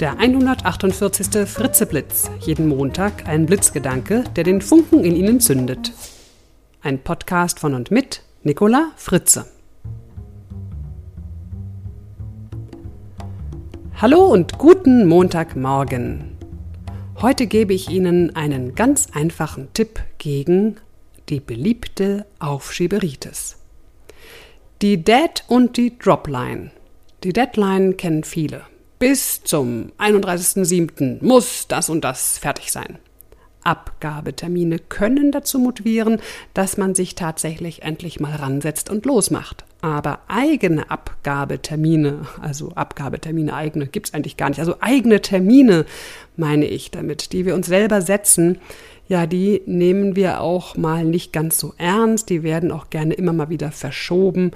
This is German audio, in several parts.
Der 148. Fritzeblitz. Jeden Montag ein Blitzgedanke, der den Funken in Ihnen zündet. Ein Podcast von und mit Nicola Fritze. Hallo und guten Montagmorgen. Heute gebe ich Ihnen einen ganz einfachen Tipp gegen die beliebte Aufschieberitis. Die Dead- und die Dropline. Die Deadline kennen viele. Bis zum 31.07. muss das und das fertig sein. Abgabetermine können dazu motivieren, dass man sich tatsächlich endlich mal ransetzt und losmacht. Aber eigene Abgabetermine, also Abgabetermine eigene, gibt's eigentlich gar nicht. Also eigene Termine meine ich damit, die wir uns selber setzen, ja, die nehmen wir auch mal nicht ganz so ernst, die werden auch gerne immer mal wieder verschoben.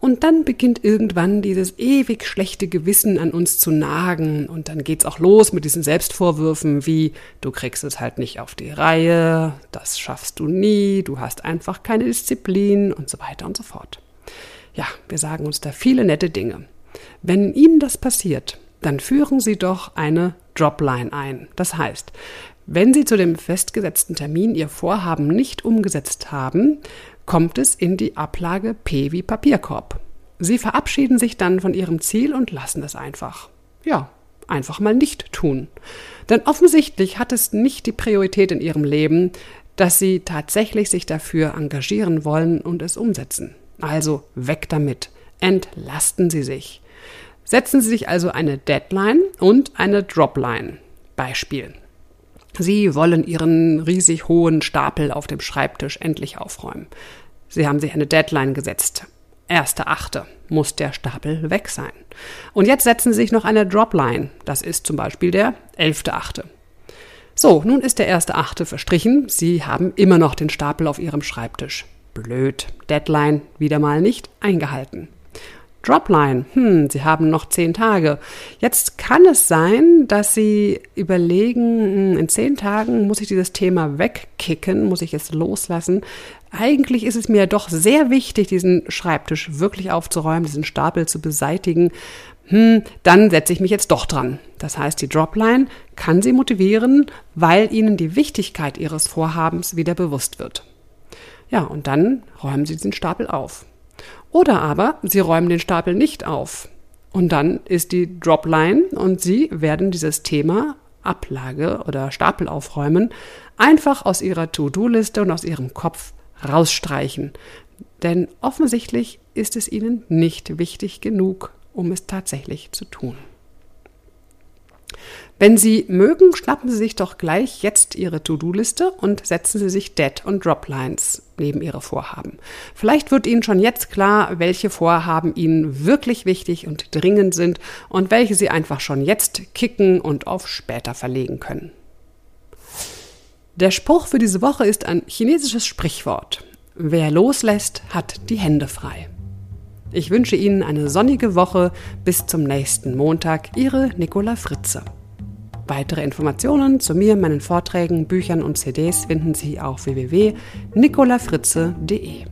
Und dann beginnt irgendwann dieses ewig schlechte Gewissen an uns zu nagen. Und dann geht's auch los mit diesen Selbstvorwürfen wie, du kriegst es halt nicht auf die Reihe, das schaffst du nie, du hast einfach keine Disziplin und so weiter und so fort. Ja, wir sagen uns da viele nette Dinge. Wenn Ihnen das passiert, dann führen Sie doch eine Dropline ein. Das heißt, wenn Sie zu dem festgesetzten Termin Ihr Vorhaben nicht umgesetzt haben, kommt es in die Ablage P wie Papierkorb. Sie verabschieden sich dann von Ihrem Ziel und lassen es einfach. Ja, einfach mal nicht tun. Denn offensichtlich hat es nicht die Priorität in Ihrem Leben, dass Sie tatsächlich sich dafür engagieren wollen und es umsetzen. Also weg damit. Entlasten Sie sich. Setzen Sie sich also eine Deadline und eine Dropline. Beispiel. Sie wollen Ihren riesig hohen Stapel auf dem Schreibtisch endlich aufräumen. Sie haben sich eine Deadline gesetzt. Erste Achte muss der Stapel weg sein. Und jetzt setzen Sie sich noch eine Dropline. Das ist zum Beispiel der elfte Achte. So, nun ist der erste Achte verstrichen. Sie haben immer noch den Stapel auf Ihrem Schreibtisch. Blöd. Deadline wieder mal nicht eingehalten. Dropline, hm, Sie haben noch zehn Tage. Jetzt kann es sein, dass Sie überlegen, hm, in zehn Tagen muss ich dieses Thema wegkicken, muss ich es loslassen. Eigentlich ist es mir doch sehr wichtig, diesen Schreibtisch wirklich aufzuräumen, diesen Stapel zu beseitigen. Hm, dann setze ich mich jetzt doch dran. Das heißt, die Dropline kann Sie motivieren, weil Ihnen die Wichtigkeit Ihres Vorhabens wieder bewusst wird. Ja, und dann räumen Sie diesen Stapel auf. Oder aber Sie räumen den Stapel nicht auf. Und dann ist die Dropline und Sie werden dieses Thema Ablage oder Stapel aufräumen einfach aus Ihrer To-Do-Liste und aus Ihrem Kopf rausstreichen. Denn offensichtlich ist es Ihnen nicht wichtig genug, um es tatsächlich zu tun. Wenn Sie mögen, schnappen Sie sich doch gleich jetzt Ihre To-Do-Liste und setzen Sie sich Dead- und Droplines neben Ihre Vorhaben. Vielleicht wird Ihnen schon jetzt klar, welche Vorhaben Ihnen wirklich wichtig und dringend sind und welche Sie einfach schon jetzt kicken und auf später verlegen können. Der Spruch für diese Woche ist ein chinesisches Sprichwort. Wer loslässt, hat die Hände frei. Ich wünsche Ihnen eine sonnige Woche. Bis zum nächsten Montag. Ihre Nicola Fritze. Weitere Informationen zu mir, meinen Vorträgen, Büchern und CDs finden Sie auf www.nicolafritze.de.